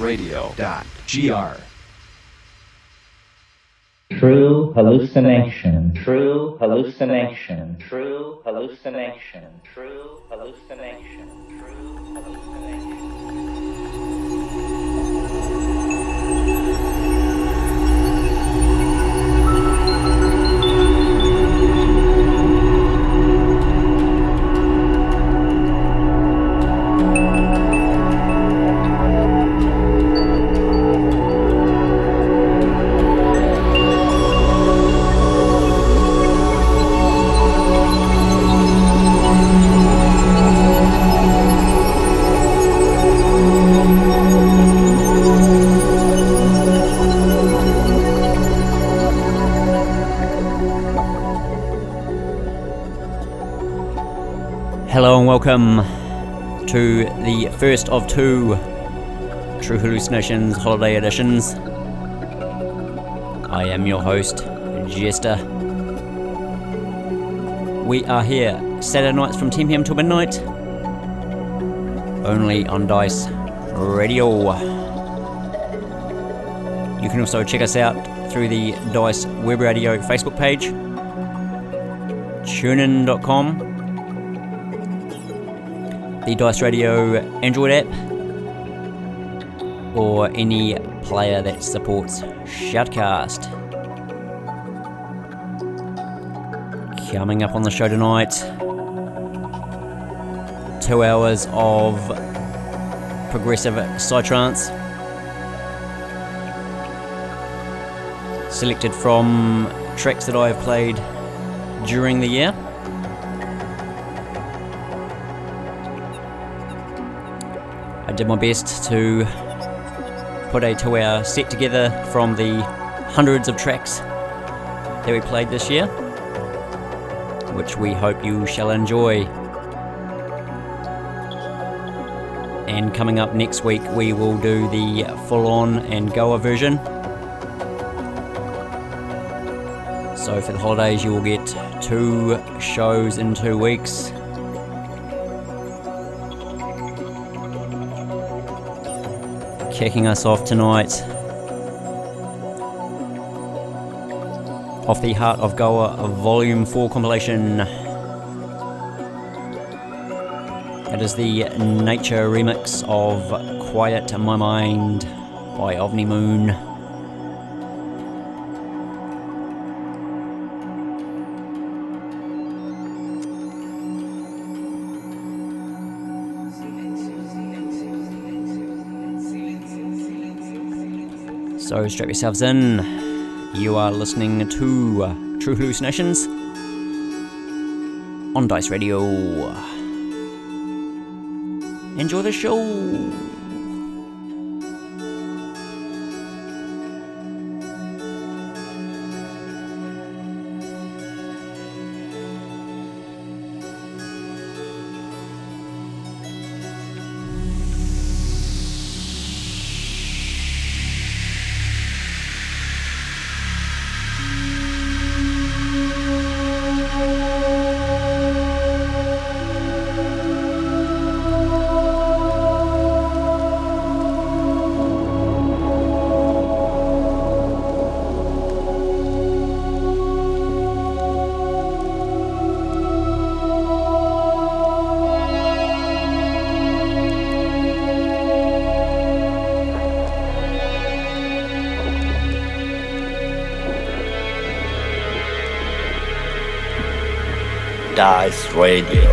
Radio.gr. True hallucination, true hallucination, true hallucination, true hallucination, welcome to the first of two True Hallucinations holiday editions. I am your host, Jester. We are here Saturday nights from 10 pm till midnight, only on Dice Radio. You can also check us out through the Dice Web Radio Facebook page, tunein.com the Dice Radio Android app, or any player that supports Shoutcast. Coming up on the show tonight, two hours of progressive psytrance, selected from tracks that I have played during the year. Did my best to put a two hour set together from the hundreds of tracks that we played this year, which we hope you shall enjoy. And coming up next week, we will do the full on and Goa version. So for the holidays, you will get two shows in two weeks. Kicking us off tonight. Off the Heart of Goa Volume 4 compilation. It is the nature remix of Quiet My Mind by Ovnimoon. So strap yourselves in. You are listening to True Hallucinations on Dice Radio. Enjoy the show. Dice Radio.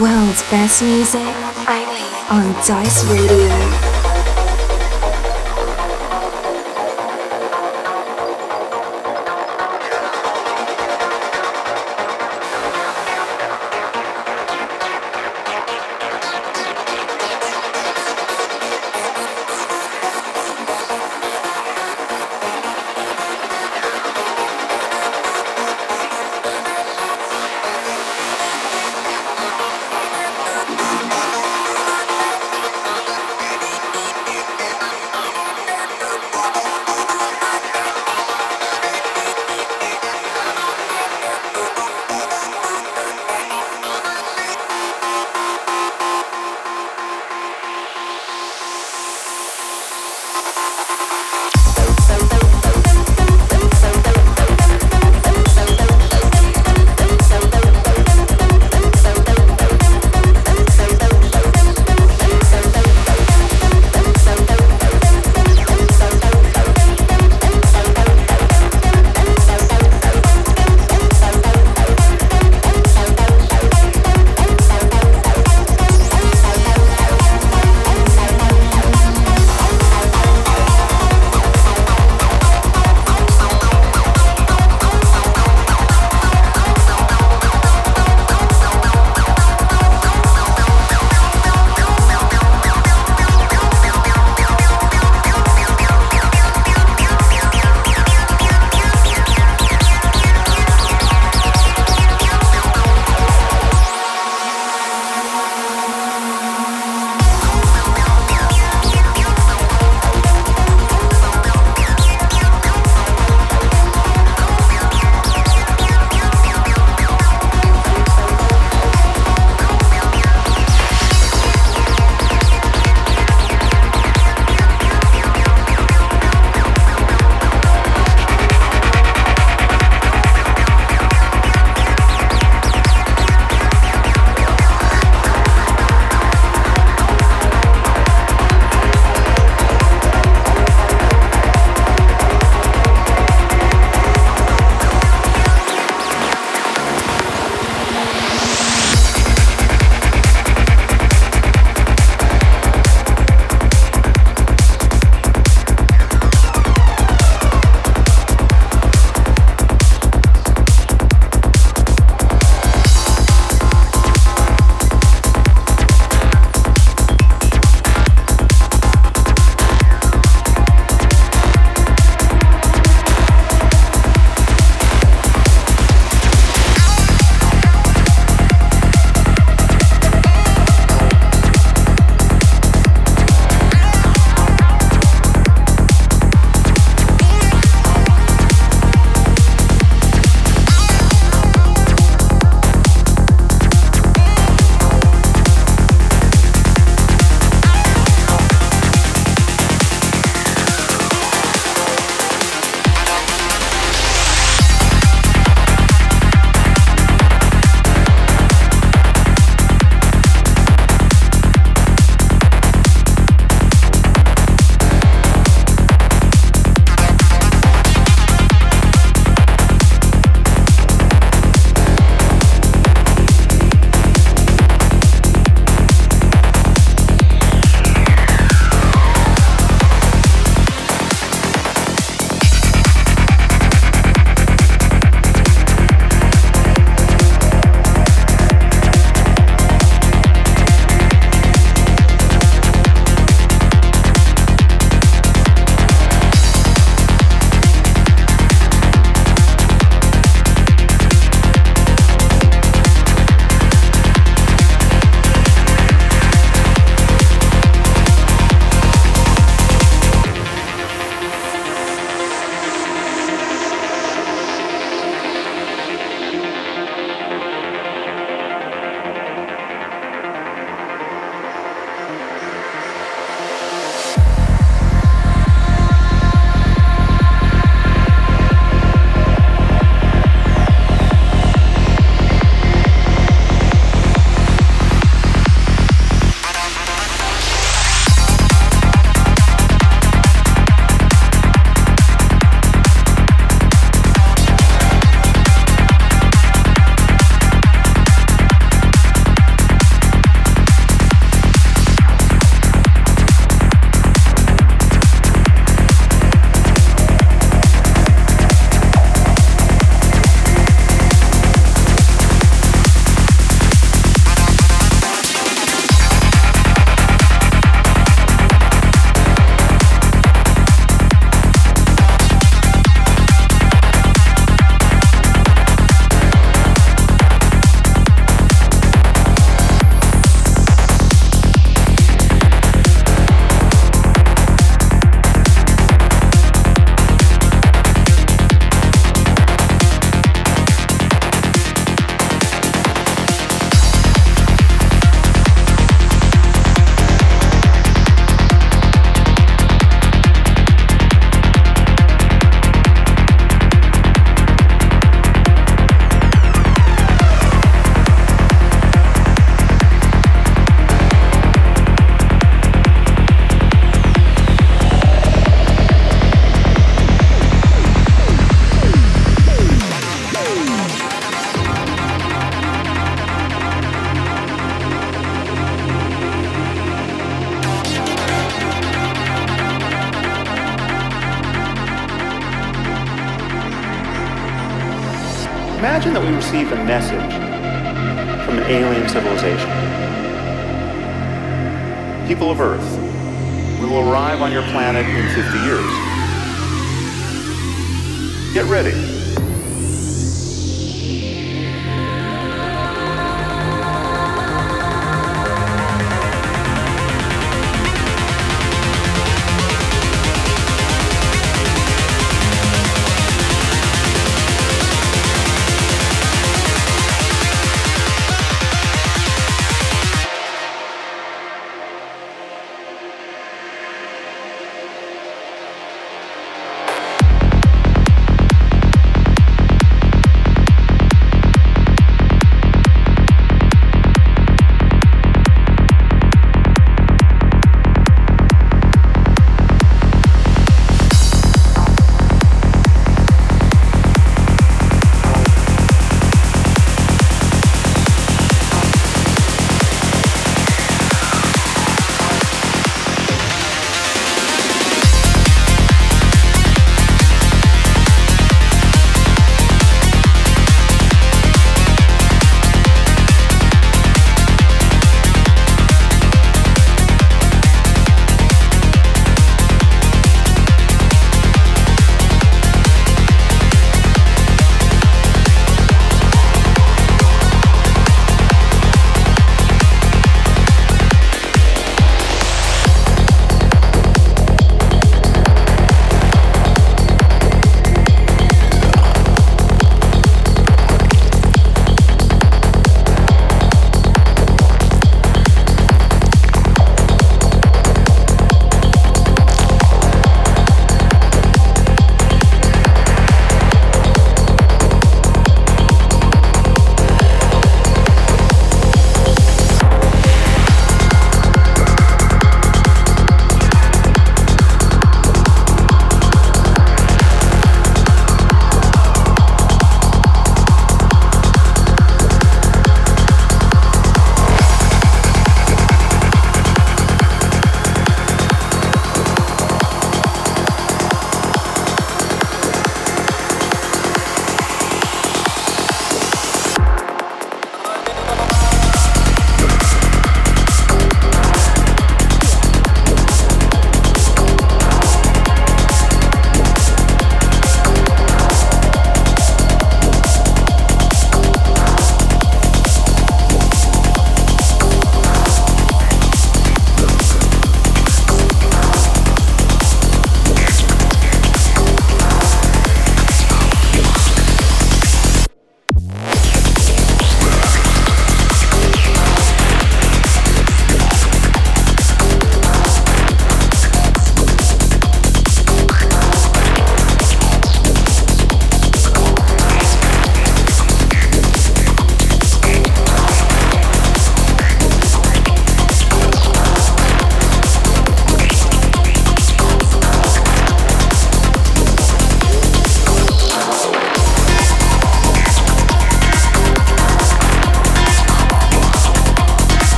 World's best music only on Dice Radio.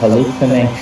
True hallucination.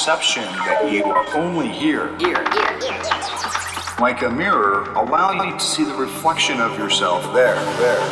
Perception that you only hear. Like a mirror, allow you to see the reflection of yourself there, there.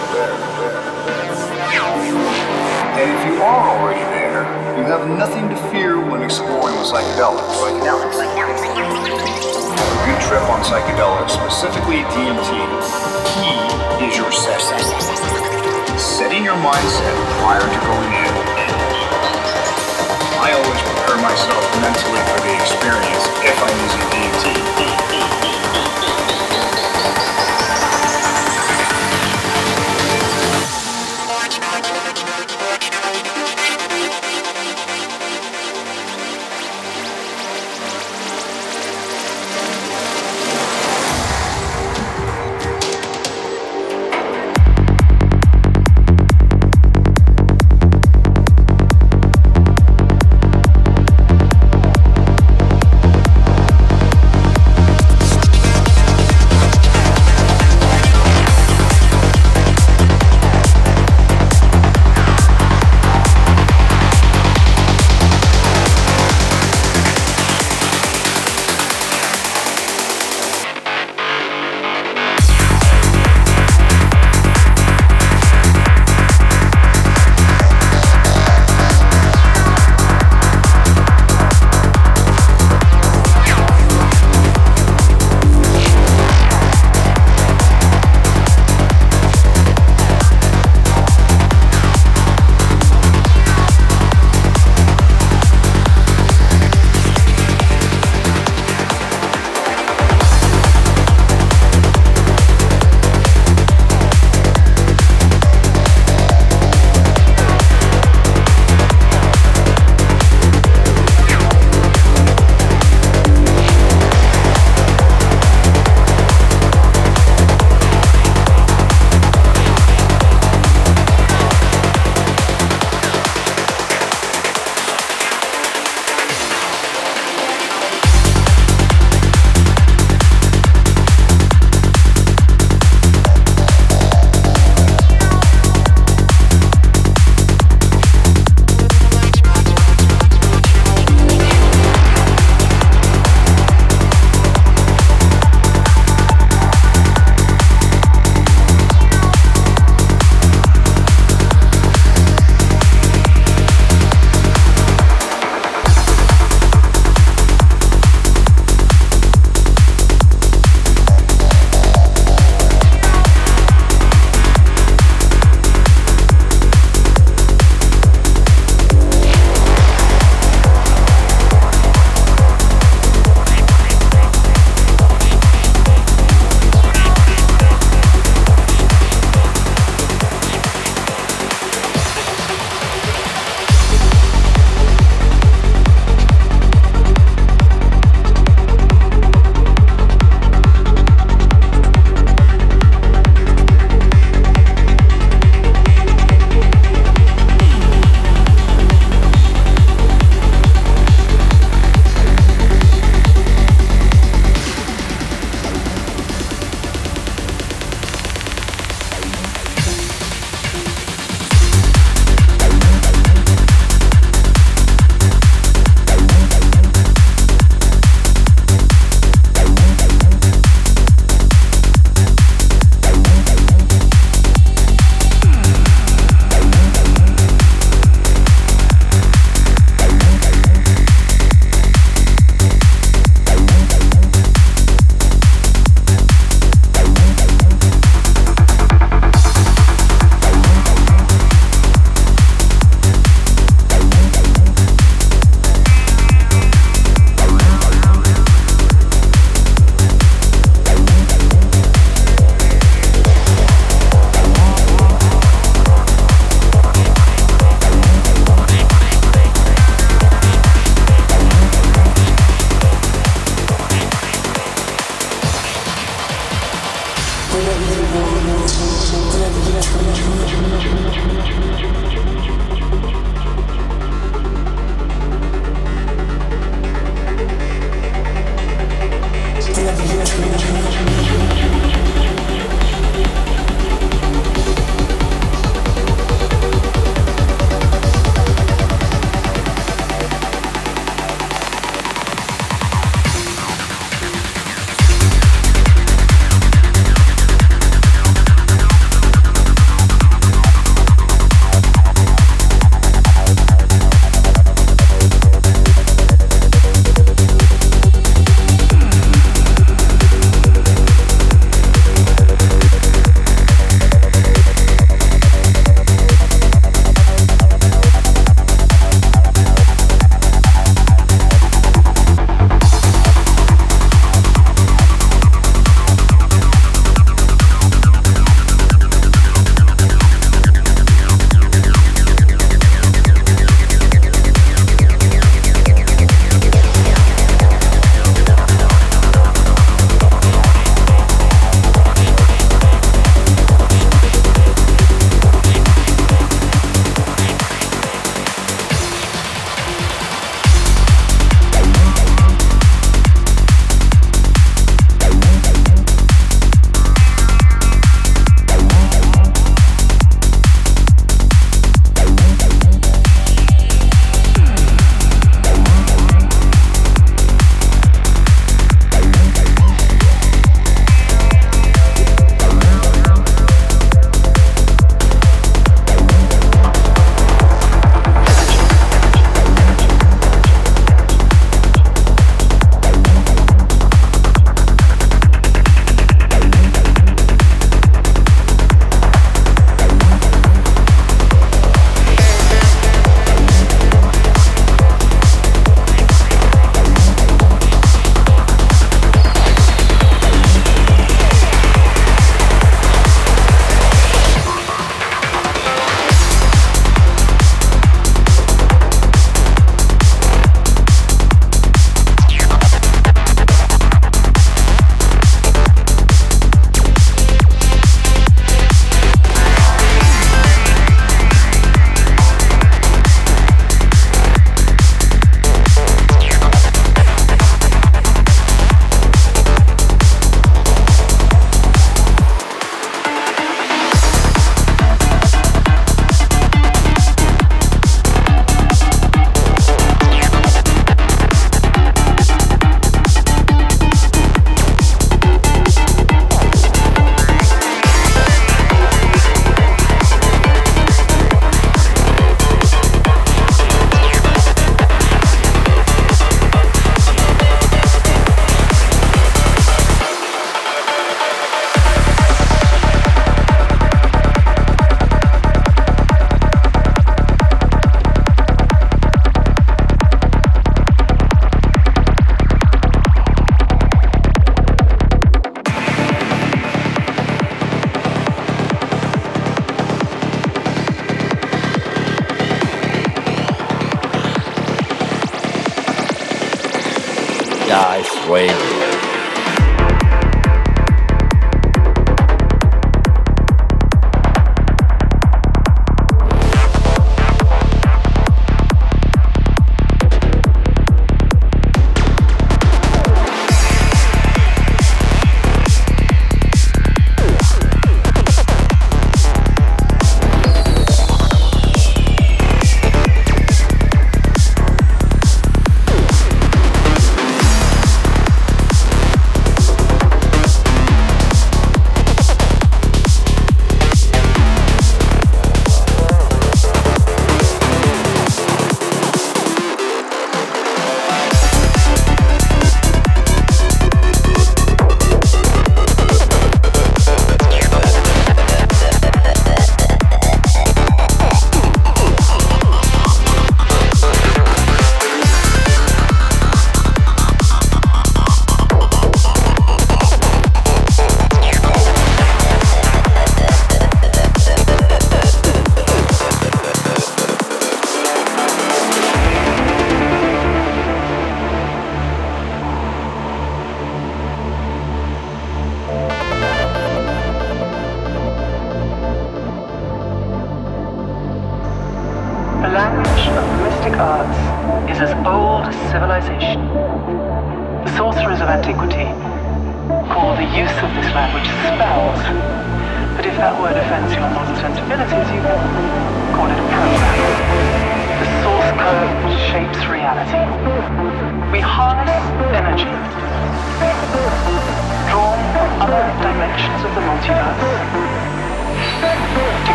I swear.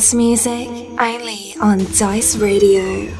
Best music only on Dice Radio.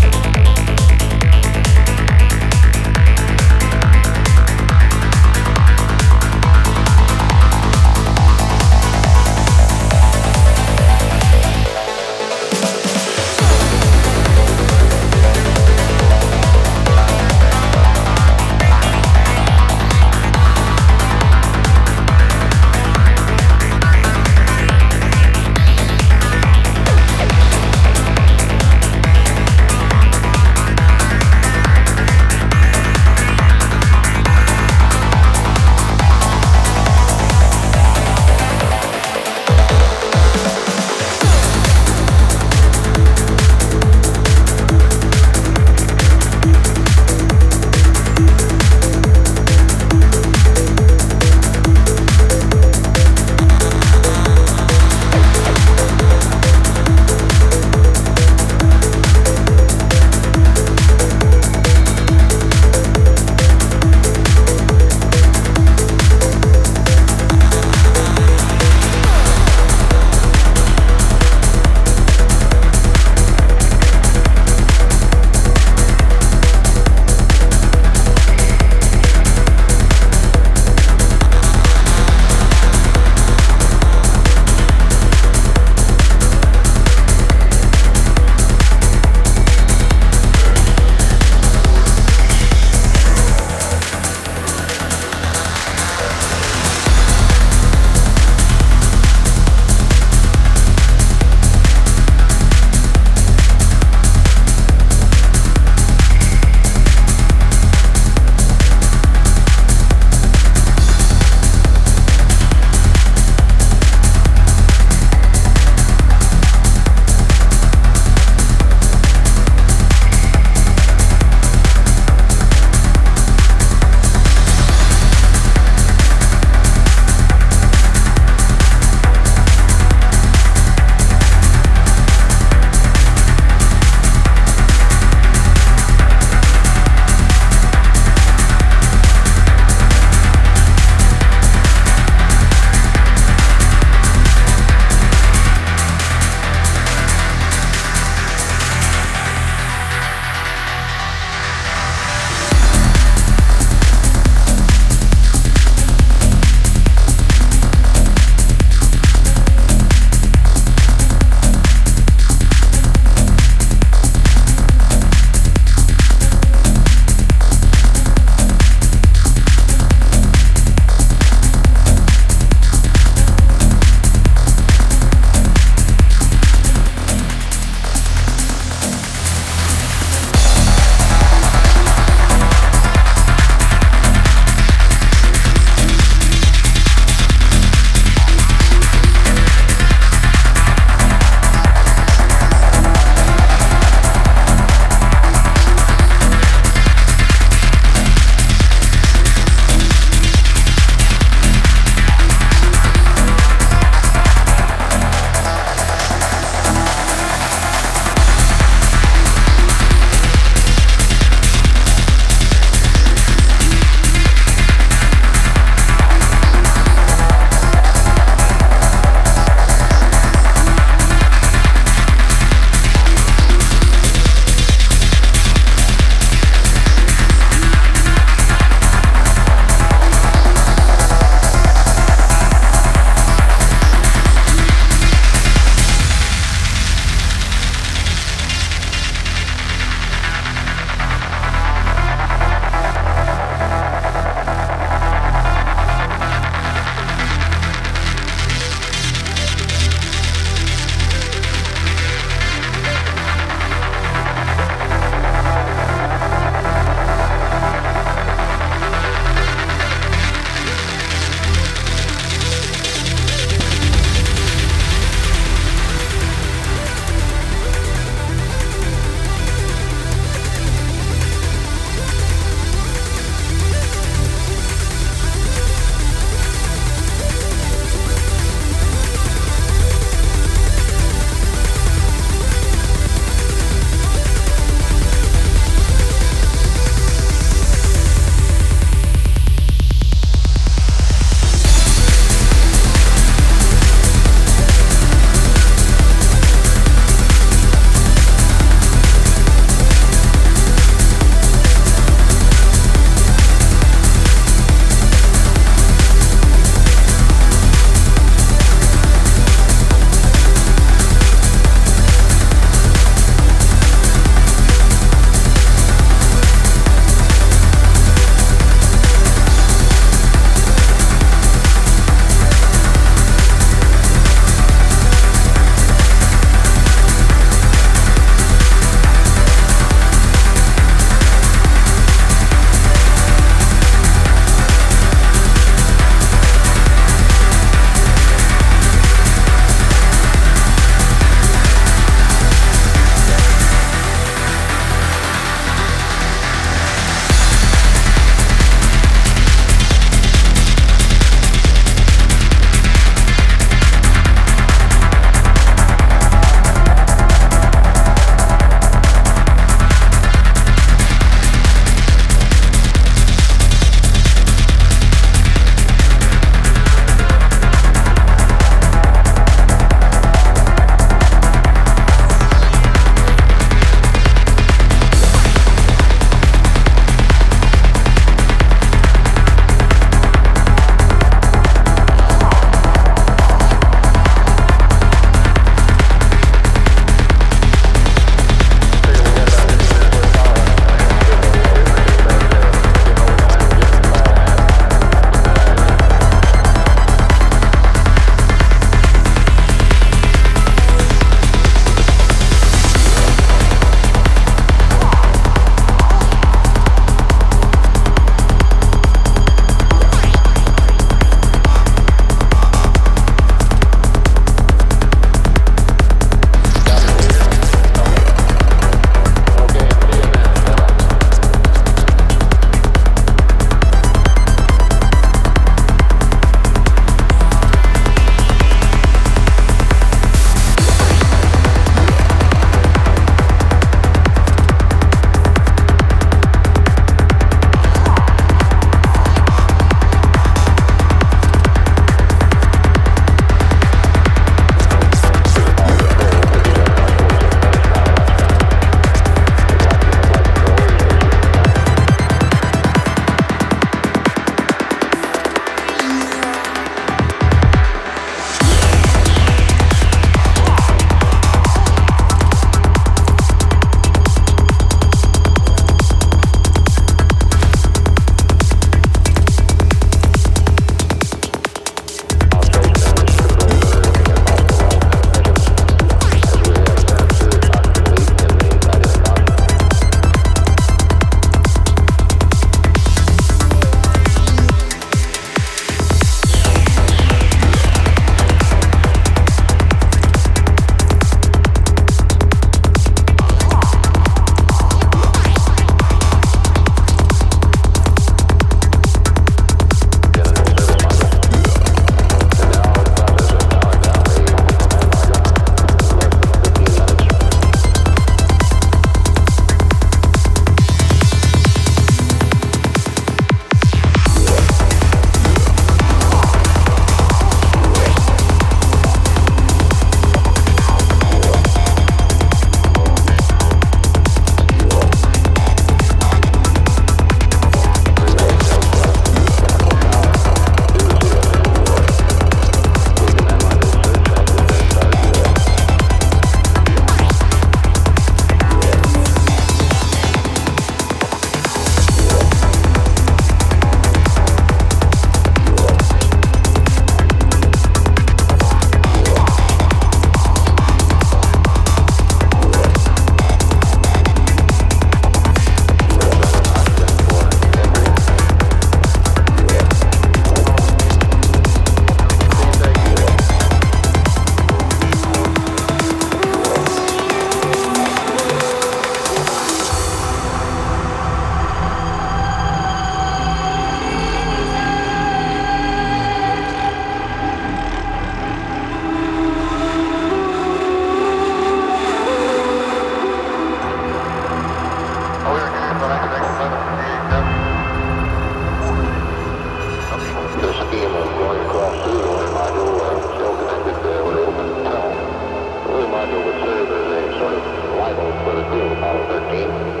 Module with server, they sort of libel for the deal, Apollo 13.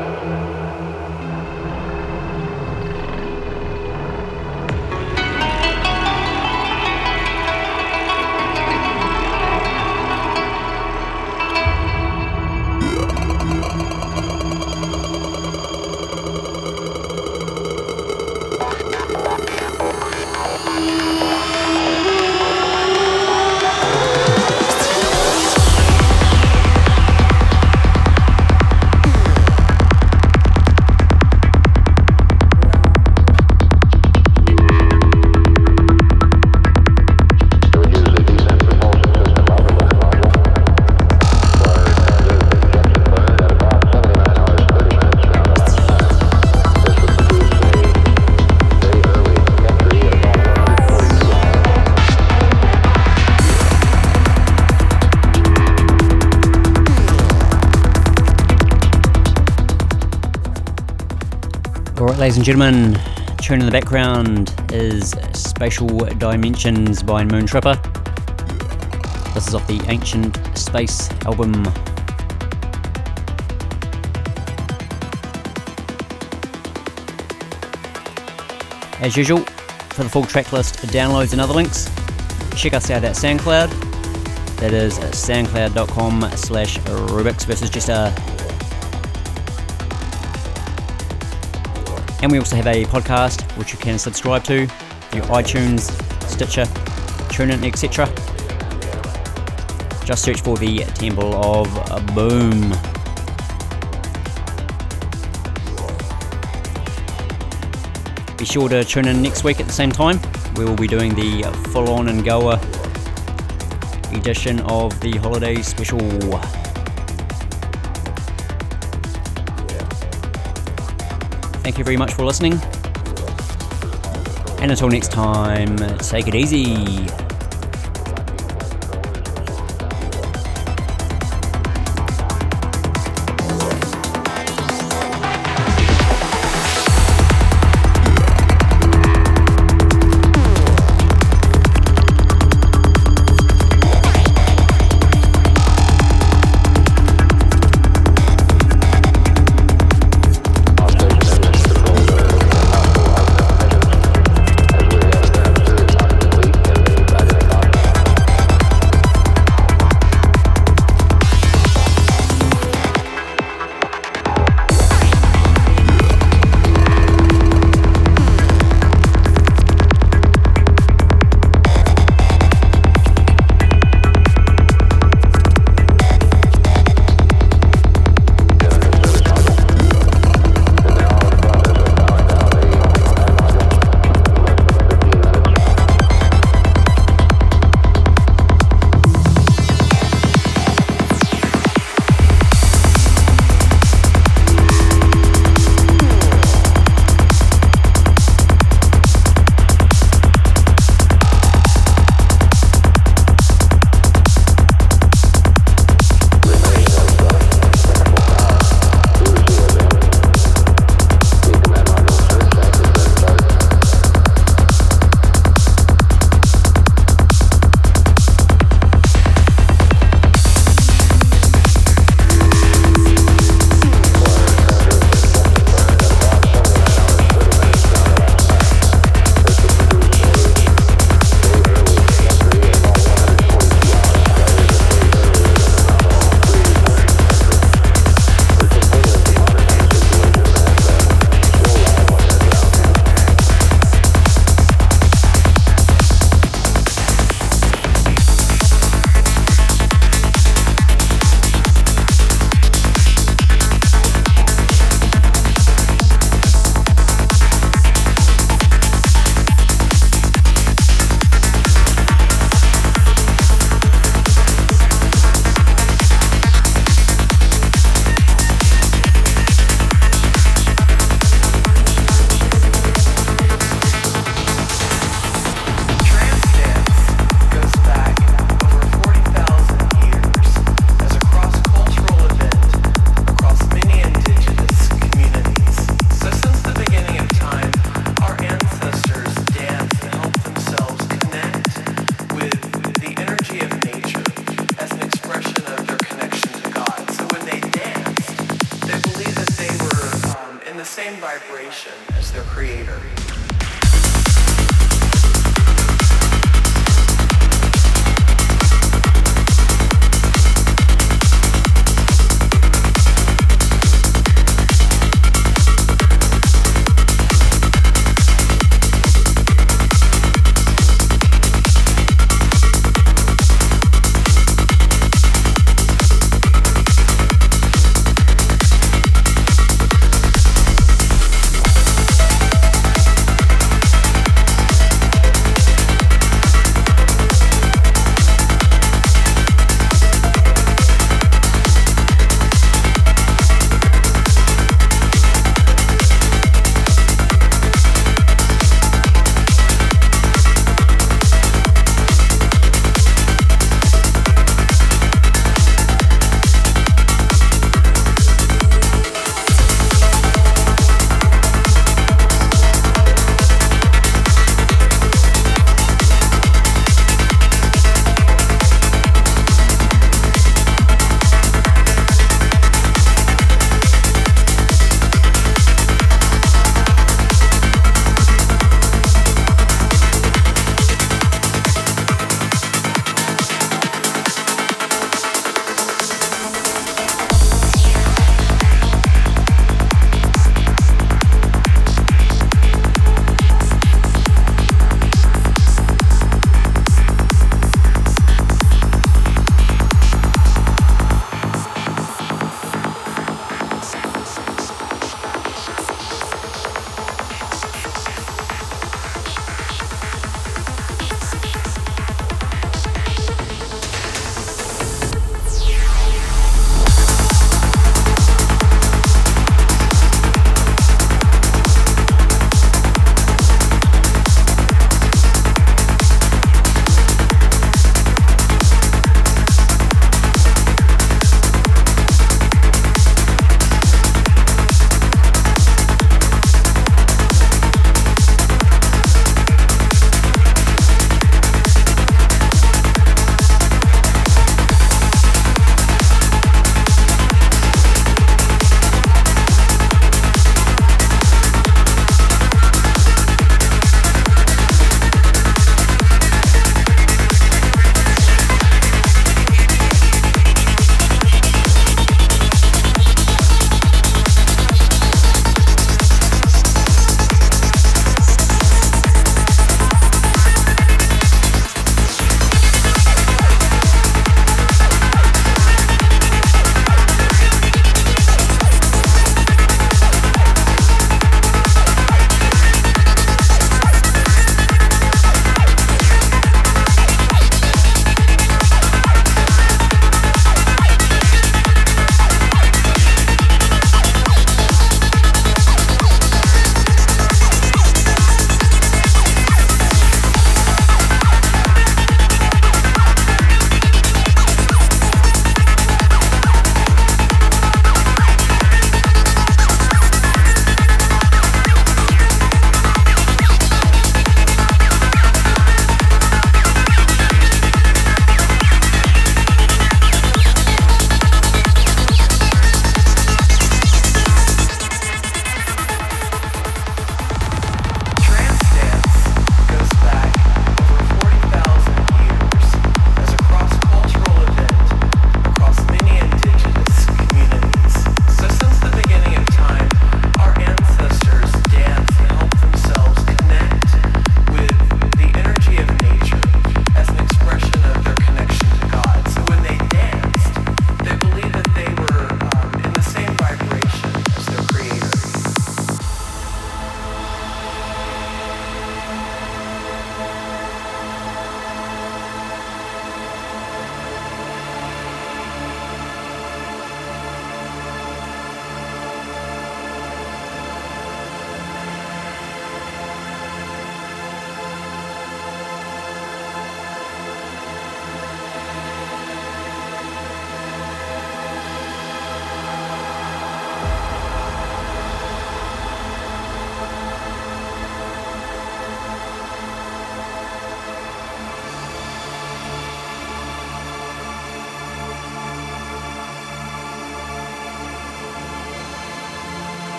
Ladies and gentlemen. Tune in the background is Spatial Dimensions by Moontripper. This is off the Ancient Space album. As usual, for the full track list, downloads and other links, check us out at SoundCloud. That is soundcloud.com slash Rubik's versus Jester. And we also have a podcast which you can subscribe to through iTunes, Stitcher, TuneIn, etc. Just search for the Temple of Boom. Be sure to tune in next week at the same time. We will be doing the full on and Goa edition of the holiday special. Thank you very much for listening. And until next time, take it easy.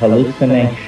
Hallucination.